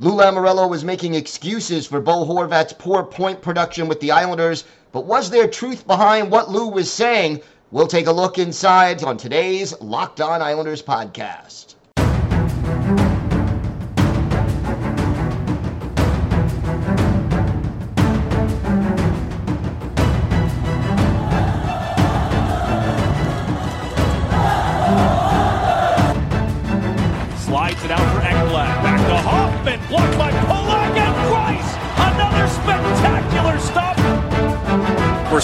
Lou Lamoriello was making excuses for Bo Horvat's poor point production with the Islanders, but was there truth behind what Lou was saying? We'll take a look inside on today's Locked On Islanders podcast.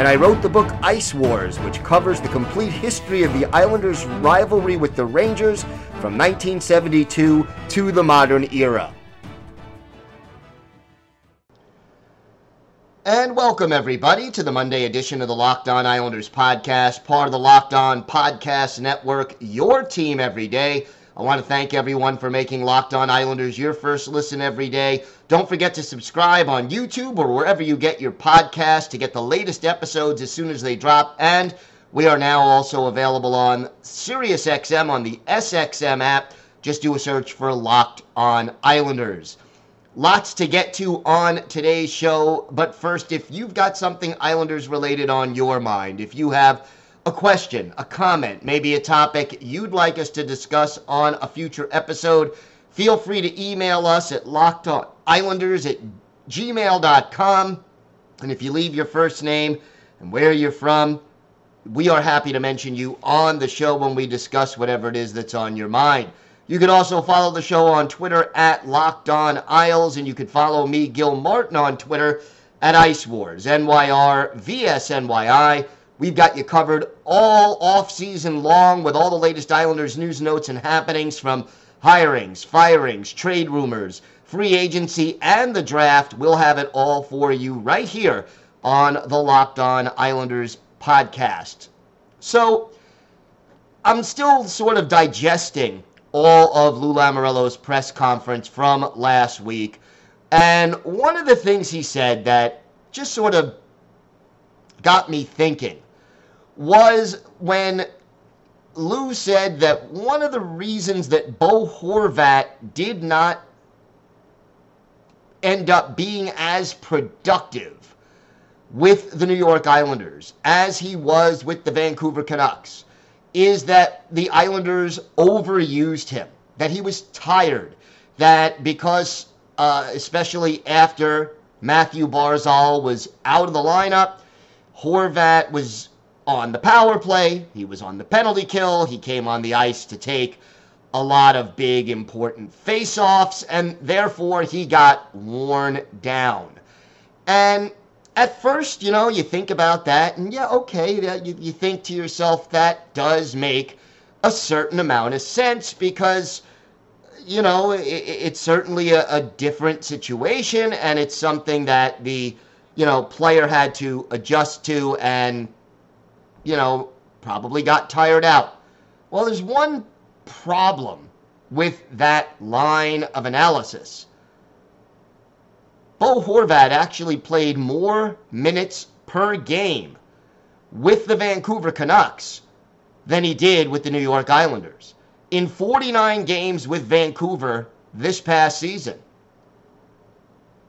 and I wrote the book Ice Wars, which covers the complete history of the Islanders' rivalry with the Rangers from 1972 to the modern era. And welcome, everybody, to the Monday edition of the Locked On Islanders podcast, part of the Locked On Podcast Network, your team every day. I want to thank everyone for making Locked On Islanders your first listen every day. Don't forget to subscribe on YouTube or wherever you get your podcast to get the latest episodes as soon as they drop. And we are now also available on SiriusXM on the SXM app. Just do a search for Locked On Islanders. Lots to get to on today's show, but first, if you've got something Islanders related on your mind, if you have a question, a comment, maybe a topic you'd like us to discuss on a future episode, feel free to email us at lockedonislanders at gmail.com. And if you leave your first name and where you're from, we are happy to mention you on the show when we discuss whatever it is that's on your mind. You can also follow the show on Twitter at Locked On Isles, and you can follow me, Gil Martin, on Twitter at Ice Wars, NYR, VSNYI. We've got you covered all off season long with all the latest Islanders news, notes, and happenings from hirings, firings, trade rumors, free agency, and the draft. We'll have it all for you right here on the Locked On Islanders podcast. So, I'm still sort of digesting all of Lou Lamoriello's press conference from last week. And one of the things he said that just sort of got me thinking was when Lou said that one of the reasons that Bo Horvat did not end up being as productive with the New York Islanders as he was with the Vancouver Canucks is that the Islanders overused him, that he was tired, that because, uh, especially after Mathew Barzal was out of the lineup, Horvat was on the power play, he was on the penalty kill, he came on the ice to take a lot of big important face-offs, and therefore he got worn down. And at first, you know, you think about that, and yeah, okay, you, you think to yourself that does make a certain amount of sense because, you know, it, it's certainly a, a different situation, and it's something that the, you know, player had to adjust to and, you know, probably got tired out. Well, there's one problem with that line of analysis. Bo Horvat actually played more minutes per game with the Vancouver Canucks than he did with the New York Islanders. In 49 games with Vancouver this past season,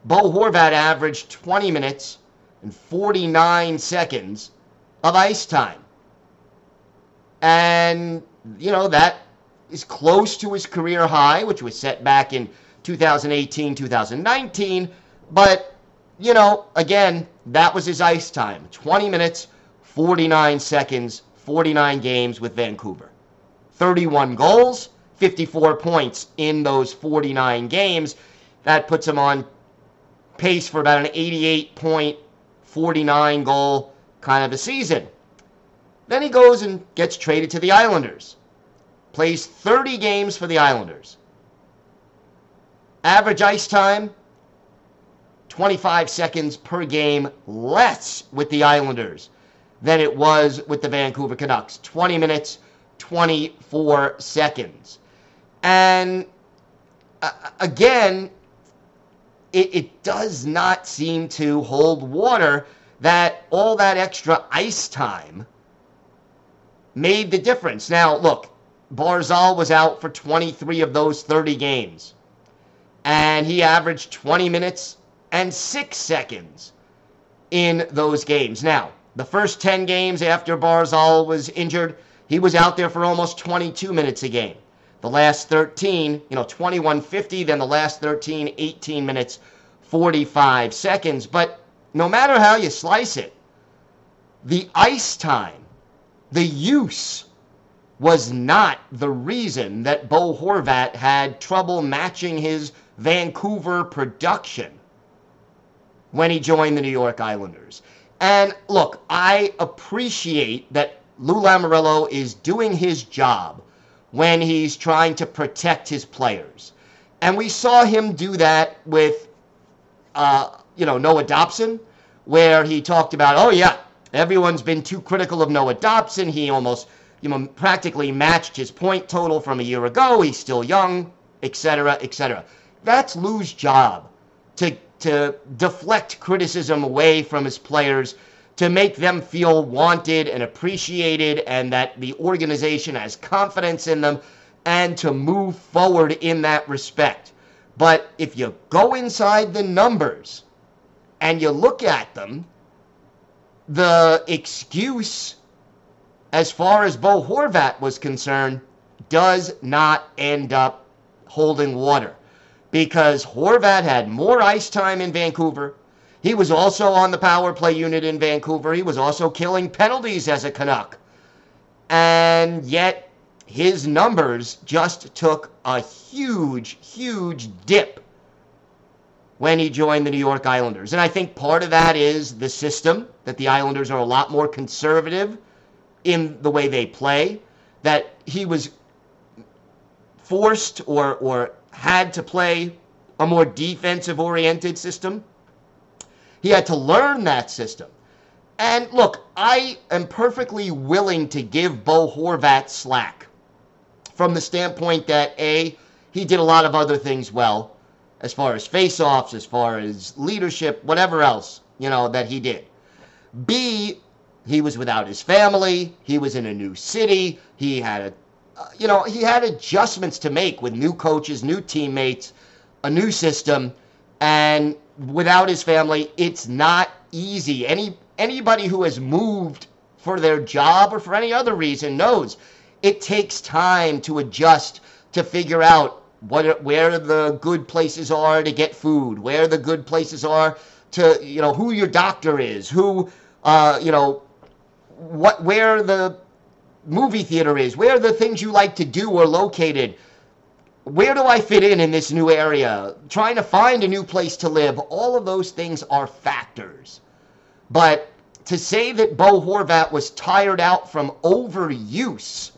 Bo Horvat averaged 20 minutes and 49 seconds of ice time. And, you know, that is close to his career high, which was set back in 2018 2019 but, you know, again, that was his ice time 20 minutes, 49 seconds, 49 games with Vancouver. 31 goals, 54 points in those 49 games. That puts him on pace for about an 88 point, 49 goal kind of a season. Then he goes and gets traded to the Islanders. Plays 30 games for the Islanders. Average ice time 25 seconds per game less with the Islanders than it was with the Vancouver Canucks. 20 minutes, 24 seconds. And uh, again, it, it does not seem to hold water that all that extra ice time made the difference. Now, look, Barzal was out for 23 of those 30 games, and he averaged 20 minutes and 6 seconds in those games. Now, the first 10 games after Barzal was injured, he was out there for almost 22 minutes a game. The last 13, you know, 21.50, then the last 13, 18 minutes, 45 seconds. But no matter how you slice it, the ice time, the use, was not the reason that Bo Horvat had trouble matching his Vancouver production when he joined the New York Islanders. And look, I appreciate that Lou Lamoriello is doing his job when he's trying to protect his players. And we saw him do that with, uh, you know, Noah Dobson, where he talked about, oh, yeah, everyone's been too critical of Noah Dobson. He almost, you know, practically matched his point total from a year ago. He's still young, etc., etc. That's Lou's job to to deflect criticism away from his players, to make them feel wanted and appreciated, and that the organization has confidence in them, and to move forward in that respect. But if you go inside the numbers and you look at them, the excuse, as far as Bo Horvat was concerned, does not end up holding water because Horvat had more ice time in Vancouver. He was also on the power play unit in Vancouver. He was also killing penalties as a Canuck. And yet, his numbers just took a huge, huge dip when he joined the New York Islanders. And I think part of that is the system, that the Islanders are a lot more conservative in the way they play, that he was forced or, or had to play a more defensive oriented system. He had to learn that system. And look, I am perfectly willing to give Bo Horvat slack from the standpoint that A, he did a lot of other things well, as far as face-offs, as far as leadership, whatever else, you know, that he did. B, he was without his family, he was in a new city, he had a uh, you know, he had adjustments to make with new coaches, new teammates, a new system, and without his family, it's not easy. Any anybody who has moved for their job or for any other reason knows it takes time to adjust to figure out what where the good places are to get food, where the good places are to you know who your doctor is, who uh, you know what where the movie theater is, where the things you like to do are located. Where do I fit in in this new area? Trying to find a new place to live. All of those things are factors. But to say that Bo Horvat was tired out from overuse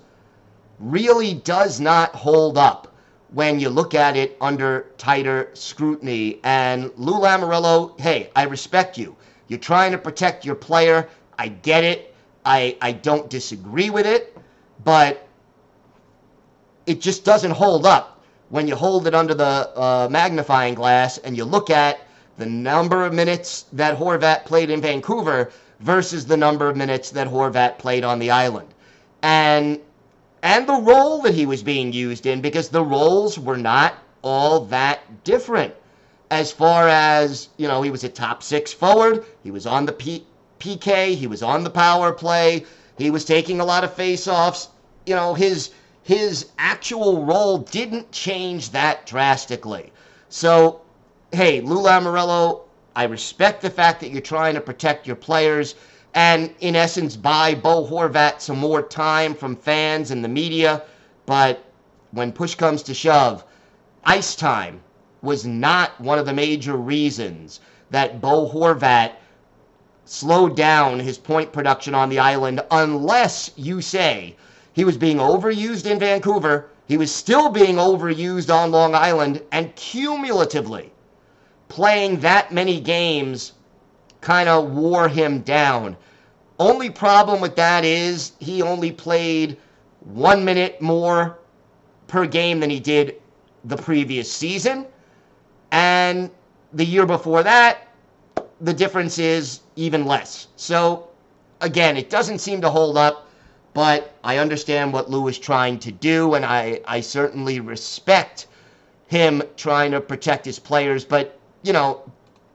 really does not hold up when you look at it under tighter scrutiny. And Lou Lamoriello, hey, I respect you. You're trying to protect your player. I get it. I, I don't disagree with it, but it just doesn't hold up when you hold it under the uh, magnifying glass and you look at the number of minutes that Horvat played in Vancouver versus the number of minutes that Horvat played on the island. And and the role that he was being used in because the roles were not all that different as far as, you know, he was a top 6 forward, he was on the P- PK. He was on the power play. He was taking a lot of faceoffs. You know, his his actual role didn't change that drastically. So, hey, Lou Lamoriello, I respect the fact that you're trying to protect your players and, in essence, buy Bo Horvat some more time from fans and the media. But when push comes to shove, ice time was not one of the major reasons that Bo Horvat slowed down his point production on the island unless you say he was being overused in Vancouver, he was still being overused on Long Island, and cumulatively, playing that many games kind of wore him down. Only problem with that is he only played one minute more per game than he did the previous season. And the year before that, the difference is even less. So, again, it doesn't seem to hold up, but I understand what Lou is trying to do, and I, I certainly respect him trying to protect his players. But, you know,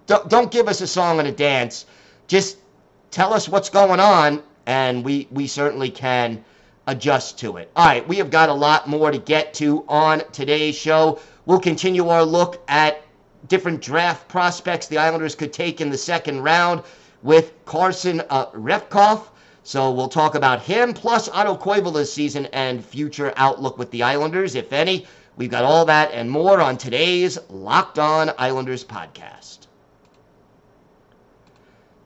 don't, don't give us a song and a dance. Just tell us what's going on, and we, we certainly can adjust to it. All right, we have got a lot more to get to on today's show. We'll continue our look at different draft prospects the Islanders could take in the second round with Carson uh. So we'll talk about him, plus Otto Koivula's season and future outlook with the Islanders, if any. We've got all that and more on today's Locked On Islanders podcast.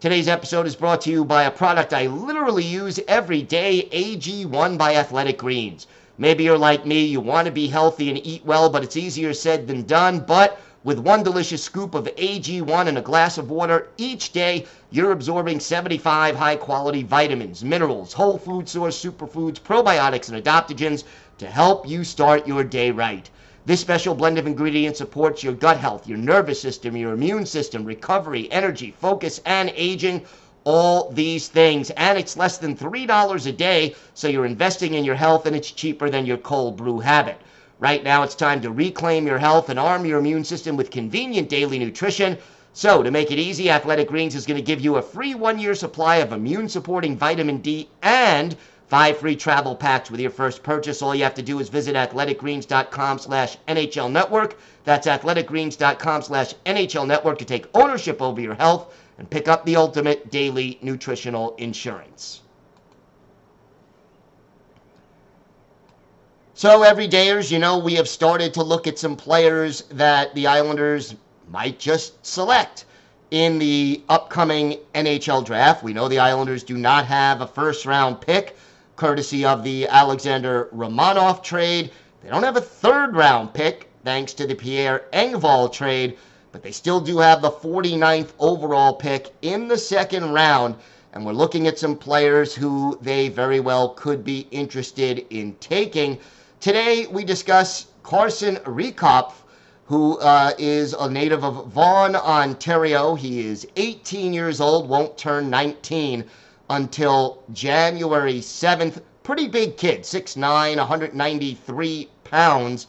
Today's episode is brought to you by a product I literally use every day AG1 by Athletic Greens. Maybe you're like me, you want to be healthy and eat well, but it's easier said than done. But with one delicious scoop of AG1 and a glass of water each day, you're absorbing 75 high quality vitamins, minerals, whole food source superfoods, probiotics, and adaptogens to help you start your day right. This special blend of ingredients supports your gut health, your nervous system, your immune system, recovery, energy, focus, and aging. All these things. And it's less than $3 a day, so you're investing in your health and it's cheaper than your cold brew habit. Right now, it's time to reclaim your health and arm your immune system with convenient daily nutrition. So, to make it easy, Athletic Greens is going to give you a free one year supply of immune supporting vitamin D and five free travel packs with your first purchase. All you have to do is visit athleticgreens.com slash NHL Network. That's athleticgreens.com slash NHL Network to take ownership over your health and pick up the ultimate daily nutritional insurance. So, everydayers, you know, we have started to look at some players that the Islanders might just select in the upcoming NHL draft. We know the Islanders do not have a first round pick, courtesy of the Alexander Romanov trade. They don't have a third round pick, thanks to the Pierre Engvall trade, but they still do have the 49th overall pick in the second round. And we're looking at some players who they very well could be interested in taking. Today, we discuss Carson Rehkopf, who uh, is a native of Vaughan, Ontario. He is 18 years old, won't turn 19 until January 7th. Pretty big kid, 6'9, 193 pounds.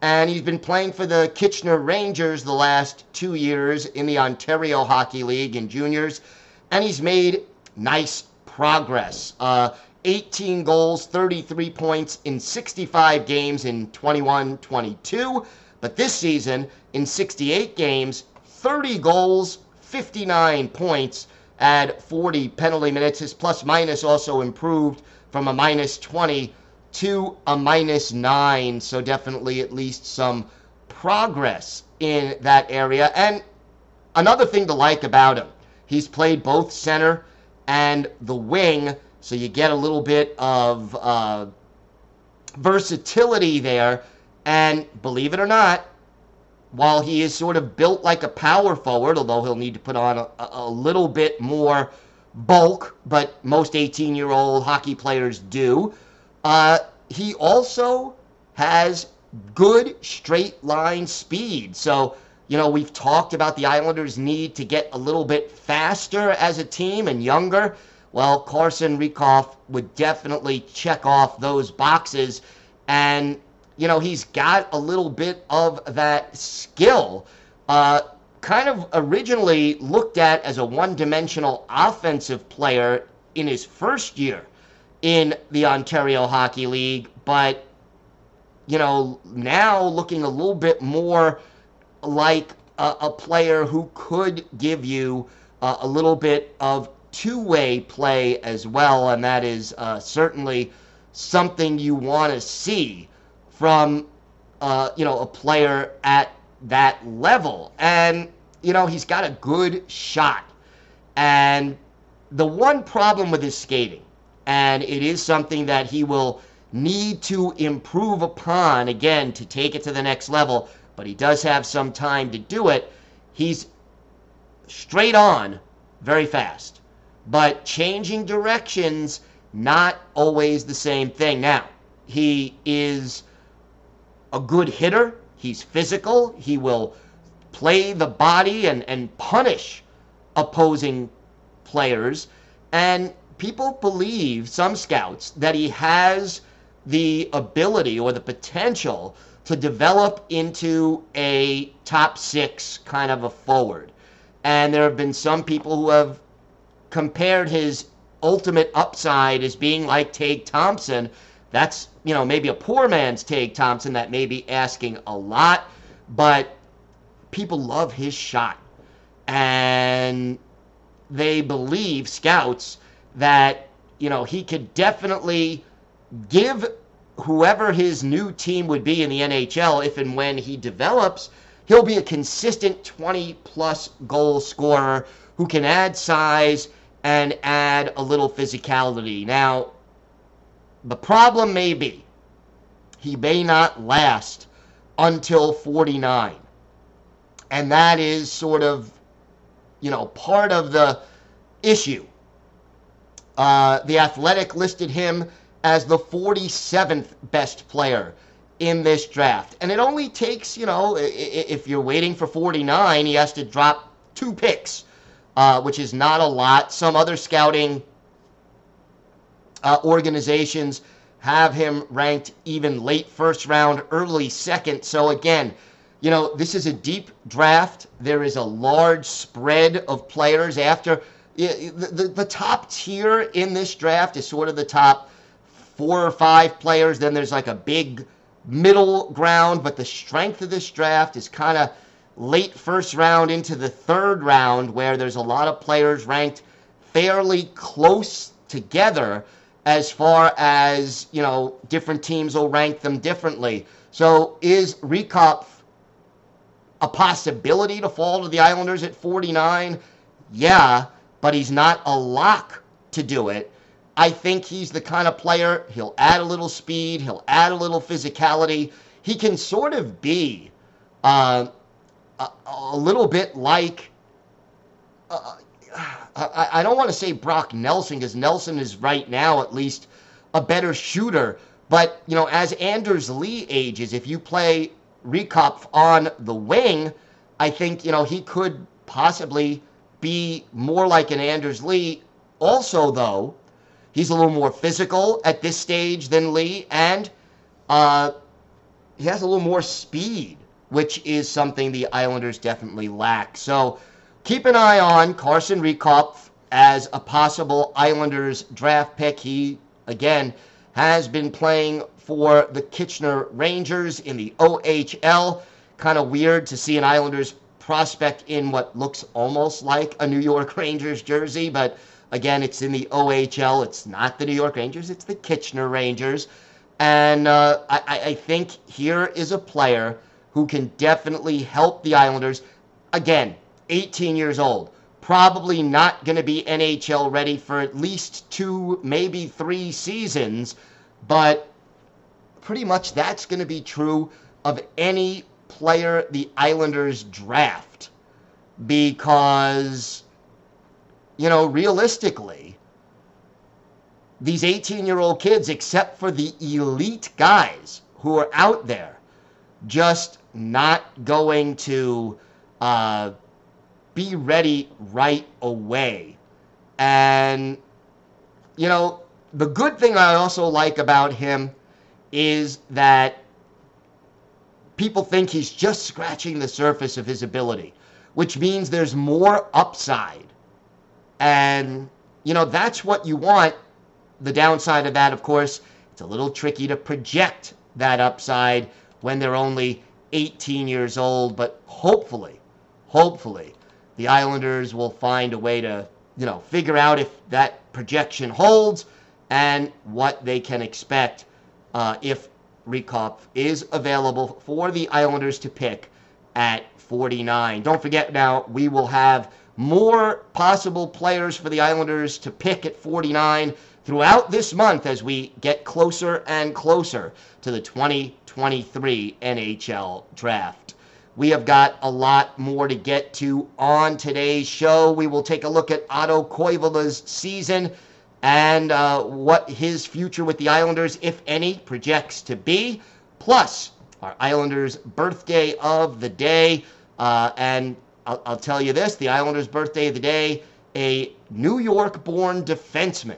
And he's been playing for the Kitchener Rangers the last two years in the Ontario Hockey League in juniors. And he's made nice progress. Uh, 18 goals, 33 points in 65 games in 21 22. But this season, in 68 games, 30 goals, 59 points, add 40 penalty minutes. His plus minus also improved from a minus 20 to a minus 9. So definitely at least some progress in that area. And another thing to like about him, he's played both center and the wing so you get a little bit of uh, versatility there. And believe it or not, while he is sort of built like a power forward, although he'll need to put on a, a little bit more bulk, but most 18 year old hockey players do, uh, he also has good straight line speed. So, you know, we've talked about the Islanders' need to get a little bit faster as a team and younger. Well, Carson Rehkopf would definitely check off those boxes. And, you know, he's got a little bit of that skill. Uh, kind of originally looked at as a one dimensional offensive player in his first year in the Ontario Hockey League, but, you know, now looking a little bit more like a, a player who could give you uh, a little bit of two way play as well, and that is uh, certainly something you want to see from uh, you know a player at that level. And you know he's got a good shot. And the one problem with his skating, and it is something that he will need to improve upon again to take it to the next level, but he does have some time to do it. He's straight on very fast, but changing directions, not always the same thing. Now, he is a good hitter. He's physical. He will play the body and, and punish opposing players. And people believe, some scouts, that he has the ability or the potential to develop into a top six kind of a forward. And there have been some people who have compared his ultimate upside as being like Tage Thompson. That's, you know, maybe a poor man's Tage Thompson that may be asking a lot, but people love his shot. And they believe, scouts, that, you know, he could definitely give whoever his new team would be in the NHL, if and when he develops, he'll be a consistent 20 plus goal scorer who can add size and add a little physicality. Now, the problem may be he may not last until 49. And that is sort of, you know, part of the issue. Uh, the Athletic listed him as the 47th best player in this draft. And it only takes, you know, if you're waiting for 49, he has to drop two picks, uh, which is not a lot. Some other scouting uh, organizations have him ranked even late first round, early second. So again, you know, this is a deep draft. There is a large spread of players after. The, the, the top tier in this draft is sort of the top four or five players. Then there's like a big middle ground, but the strength of this draft is kind of late first round into the third round, where there's a lot of players ranked fairly close together as far as, you know, different teams will rank them differently. So is Rehkopf a possibility to fall to the Islanders at 49? Yeah, but he's not a lock to do it. I think he's the kind of player, he'll add a little speed, he'll add a little physicality. He can sort of be uh, a, a, little bit like, uh, I, I don't want to say Brock Nelson, because Nelson is right now at least a better shooter. But, you know, as Anders Lee ages, if you play Rehkopf on the wing, I think, you know, he could possibly be more like an Anders Lee. Also, though, He's a little more physical at this stage than Lee, and uh, he has a little more speed, which is something the Islanders definitely lack. So keep an eye on Carson Rehkopf as a possible Islanders draft pick. He, again, has been playing for the Kitchener Rangers in the OHL. Kind of weird to see an Islanders prospect in what looks almost like a New York Rangers jersey, but Again, it's in the OHL. It's not the New York Rangers, it's the Kitchener Rangers. And uh, I, I think here is a player who can definitely help the Islanders. Again, 18 years old. Probably not going to be NHL ready for at least two, maybe three seasons. But pretty much that's going to be true of any player the Islanders draft. Because you know, realistically, these 18 year old kids, except for the elite guys who are out there, just not going to uh, be ready right away. And, you know, the good thing I also like about him is that people think he's just scratching the surface of his ability, which means there's more upside and, you know, that's what you want. The downside of that, of course, it's a little tricky to project that upside when they're only 18 years old. But hopefully, hopefully, the Islanders will find a way to, you know, figure out if that projection holds and what they can expect uh, if Rehkopf is available for the Islanders to pick at 49. Don't forget now, we will have more possible players for the Islanders to pick at 49 throughout this month as we get closer and closer to the 2023 NHL draft. We have got a lot more to get to on today's show. We will take a look at Otto Koivula's season and uh, what his future with the Islanders, if any, projects to be. Plus, our Islanders' birthday of the day. Uh, and I'll, I'll tell you this the Islanders' birthday of the day, a New York born defenseman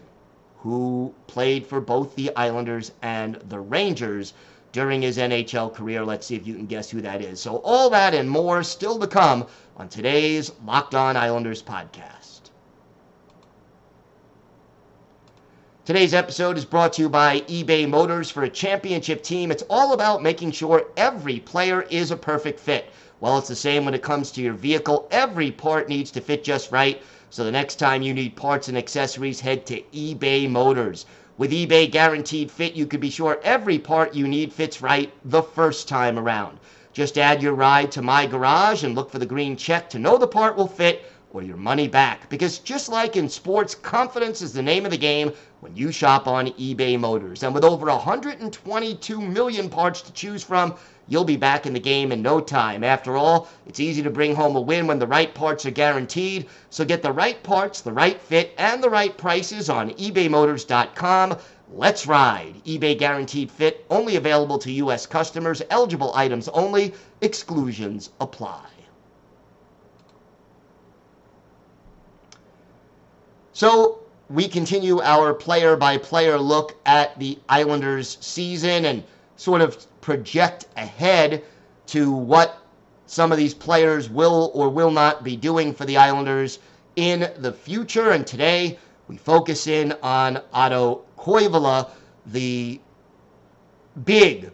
who played for both the Islanders and the Rangers during his NHL career. Let's see if you can guess who that is. So, all that and more still to come on today's Locked On Islanders podcast. Today's episode is brought to you by eBay Motors. For a championship team, it's all about making sure every player is a perfect fit. Well, it's the same when it comes to your vehicle. Every part needs to fit just right. So the next time you need parts and accessories, head to eBay Motors. With eBay Guaranteed Fit, you can be sure every part you need fits right the first time around. Just add your ride to My Garage and look for the green check to know the part will fit or your money back. Because just like in sports, confidence is the name of the game when you shop on eBay Motors. And with over 122 million parts to choose from, you'll be back in the game in no time. After all, it's easy to bring home a win when the right parts are guaranteed. So get the right parts, the right fit, and the right prices on ebaymotors.com. Let's ride. eBay guaranteed fit only available to U.S. customers. Eligible items only. Exclusions apply. So we continue our player by player look at the Islanders season and sort of project ahead to what some of these players will or will not be doing for the Islanders in the future. And today we focus in on Otto Koivula, the big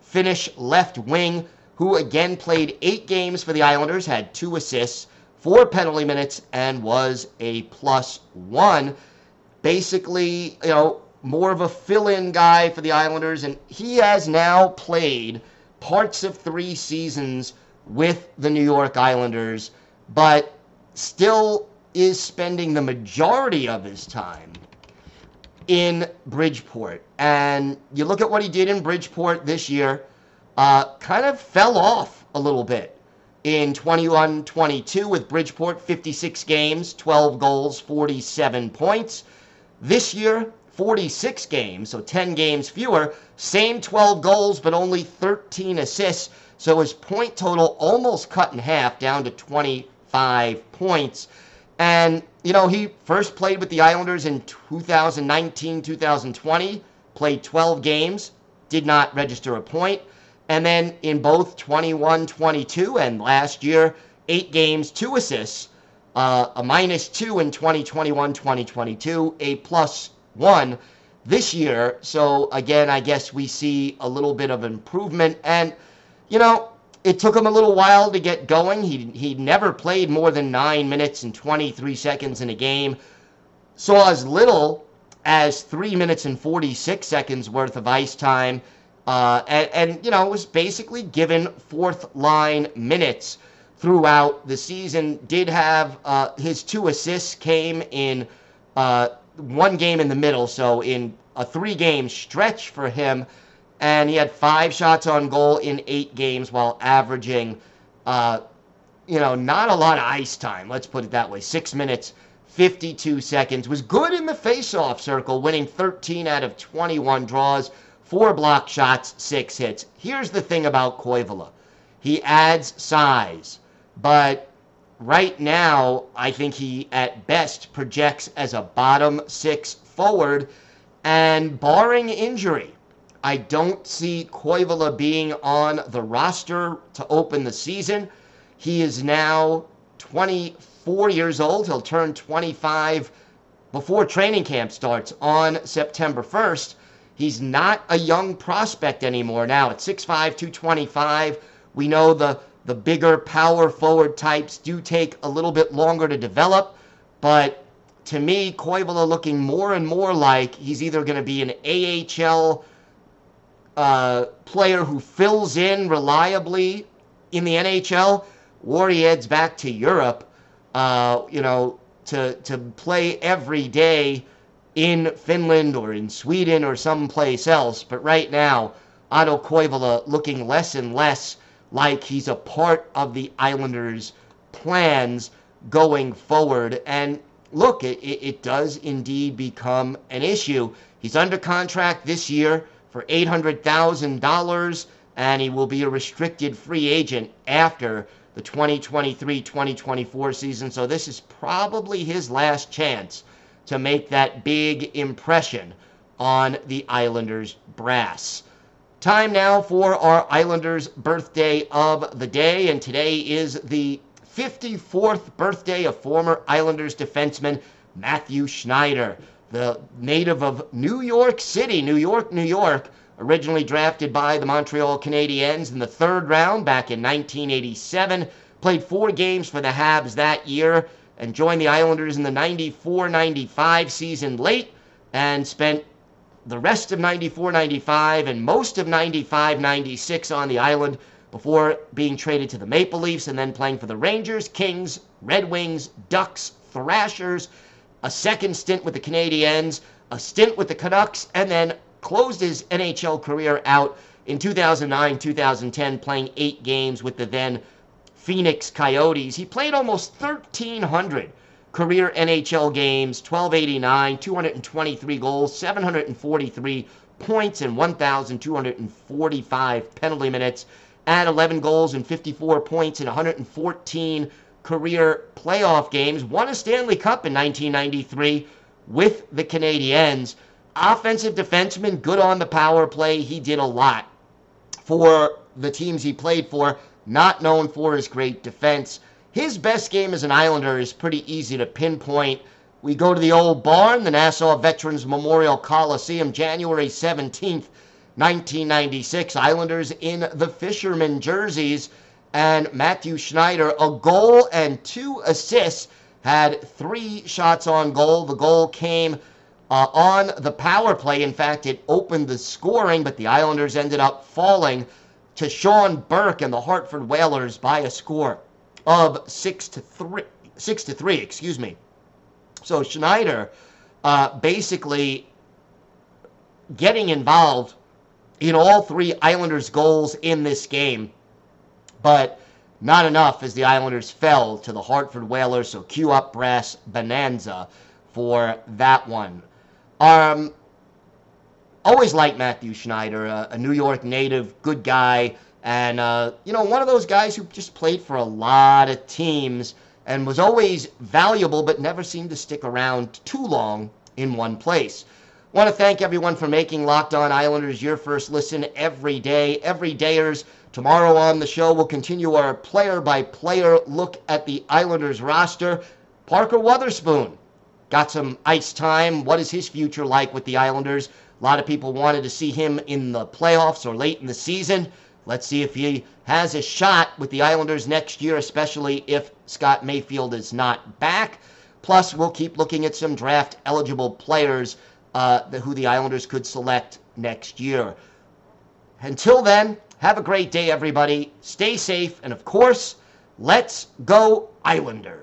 Finnish left wing, who again played eight games for the Islanders, had two assists, four penalty minutes, and was a plus one. Basically, you know, more of a fill in guy for the Islanders, and he has now played parts of three seasons with the New York Islanders, but still is spending the majority of his time in Bridgeport. And you look at what he did in Bridgeport this year, uh, kind of fell off a little bit in 21 22 with Bridgeport 56 games, 12 goals, 47 points. This year, 46 games, so 10 games fewer, same 12 goals, but only 13 assists. So his point total almost cut in half down to 25 points. And, you know, he first played with the Islanders in 2019 2020, played 12 games, did not register a point. And then in both 21 22 and last year, eight games, two assists, uh, a minus two in 2021 2022, a plus one this year. So again, I guess we see a little bit of improvement. And, you know, it took him a little while to get going. He, he never played more than nine minutes and 23 seconds in a game. Saw as little as three minutes and 46 seconds worth of ice time. Uh, and, and, you know, was basically given fourth line minutes throughout the season. Did have uh, his two assists came in uh, one game in the middle, so in a three game stretch for him. And he had five shots on goal in eight games while averaging, uh, you know, not a lot of ice time. Let's put it that way. Six minutes, 52 seconds. Was good in the face-off circle, winning 13 out of 21 draws, four block shots, six hits. Here's the thing about Koivula. He adds size, but right now, I think he at best projects as a bottom six forward. And barring injury, I don't see Koivula being on the roster to open the season. He is now 24 years old. He'll turn 25 before training camp starts on September 1st. He's not a young prospect anymore now. At 6'5, 225, we know the the bigger power forward types do take a little bit longer to develop, but to me, Koivula looking more and more like he's either going to be an AHL uh, player who fills in reliably in the NHL, or he heads back to Europe, uh, you know, to to play every day in Finland or in Sweden or someplace else. But right now, Otto Koivula looking less and less like he's a part of the Islanders' plans going forward. And look, it, it, does indeed become an issue. He's under contract this year for $800,000, and he will be a restricted free agent after the 2023 2024 season. So this is probably his last chance to make that big impression on the Islanders brass. Time now for our Islanders birthday of the day, and today is the 54th birthday of former Islanders defenseman Mathieu Schneider, the native of New York City, New York, New York, originally drafted by the Montreal Canadiens in the third round back in 1987, played four games for the Habs that year and joined the Islanders in the 94 95 season late and spent the rest of 94 95 and most of 95 96 on the island before being traded to the Maple Leafs and then playing for the Rangers, Kings, Red Wings, Ducks, Thrashers, a second stint with the Canadiens, a stint with the Canucks, and then closed his NHL career out in 2009 2010, playing eight games with the then Phoenix Coyotes. He played almost 1,300 career NHL games, 1289, 223 goals, 743 points, and 1,245 penalty minutes, and 11 goals and 54 points in 114 career playoff games. Won a Stanley Cup in 1993 with the Canadiens. Offensive defenseman, good on the power play. He did a lot for the teams he played for, not known for his great defense. His best game as an Islander is pretty easy to pinpoint. We go to the old barn, the Nassau Veterans Memorial Coliseum, January 17th, 1996. Islanders in the fisherman jerseys. And Mathieu Schneider, a goal and two assists, had three shots on goal. The goal came uh, on the power play. In fact, it opened the scoring, but the Islanders ended up falling to Sean Burke and the Hartford Whalers by a score of six to three. Six to three, excuse me. So Schneider uh, basically getting involved in all three Islanders' goals in this game, but not enough as the Islanders fell to the Hartford Whalers. So cue up brass bonanza for that one. Um, always liked Mathieu Schneider, a, a New York native, good guy. And, uh, you know, one of those guys who just played for a lot of teams and was always valuable but never seemed to stick around too long in one place. Want to thank everyone for making Locked On Islanders your first listen every day. Every dayers. Tomorrow on the show, we'll continue our player by player look at the Islanders roster. Parker Wotherspoon got some ice time. What is his future like with the Islanders? A lot of people wanted to see him in the playoffs or late in the season. Let's see if he has a shot with the Islanders next year, especially if Scott Mayfield is not back. Plus, we'll keep looking at some draft eligible players uh, who the Islanders could select next year. Until then, have a great day, everybody. Stay safe, and of course, let's go, Islanders.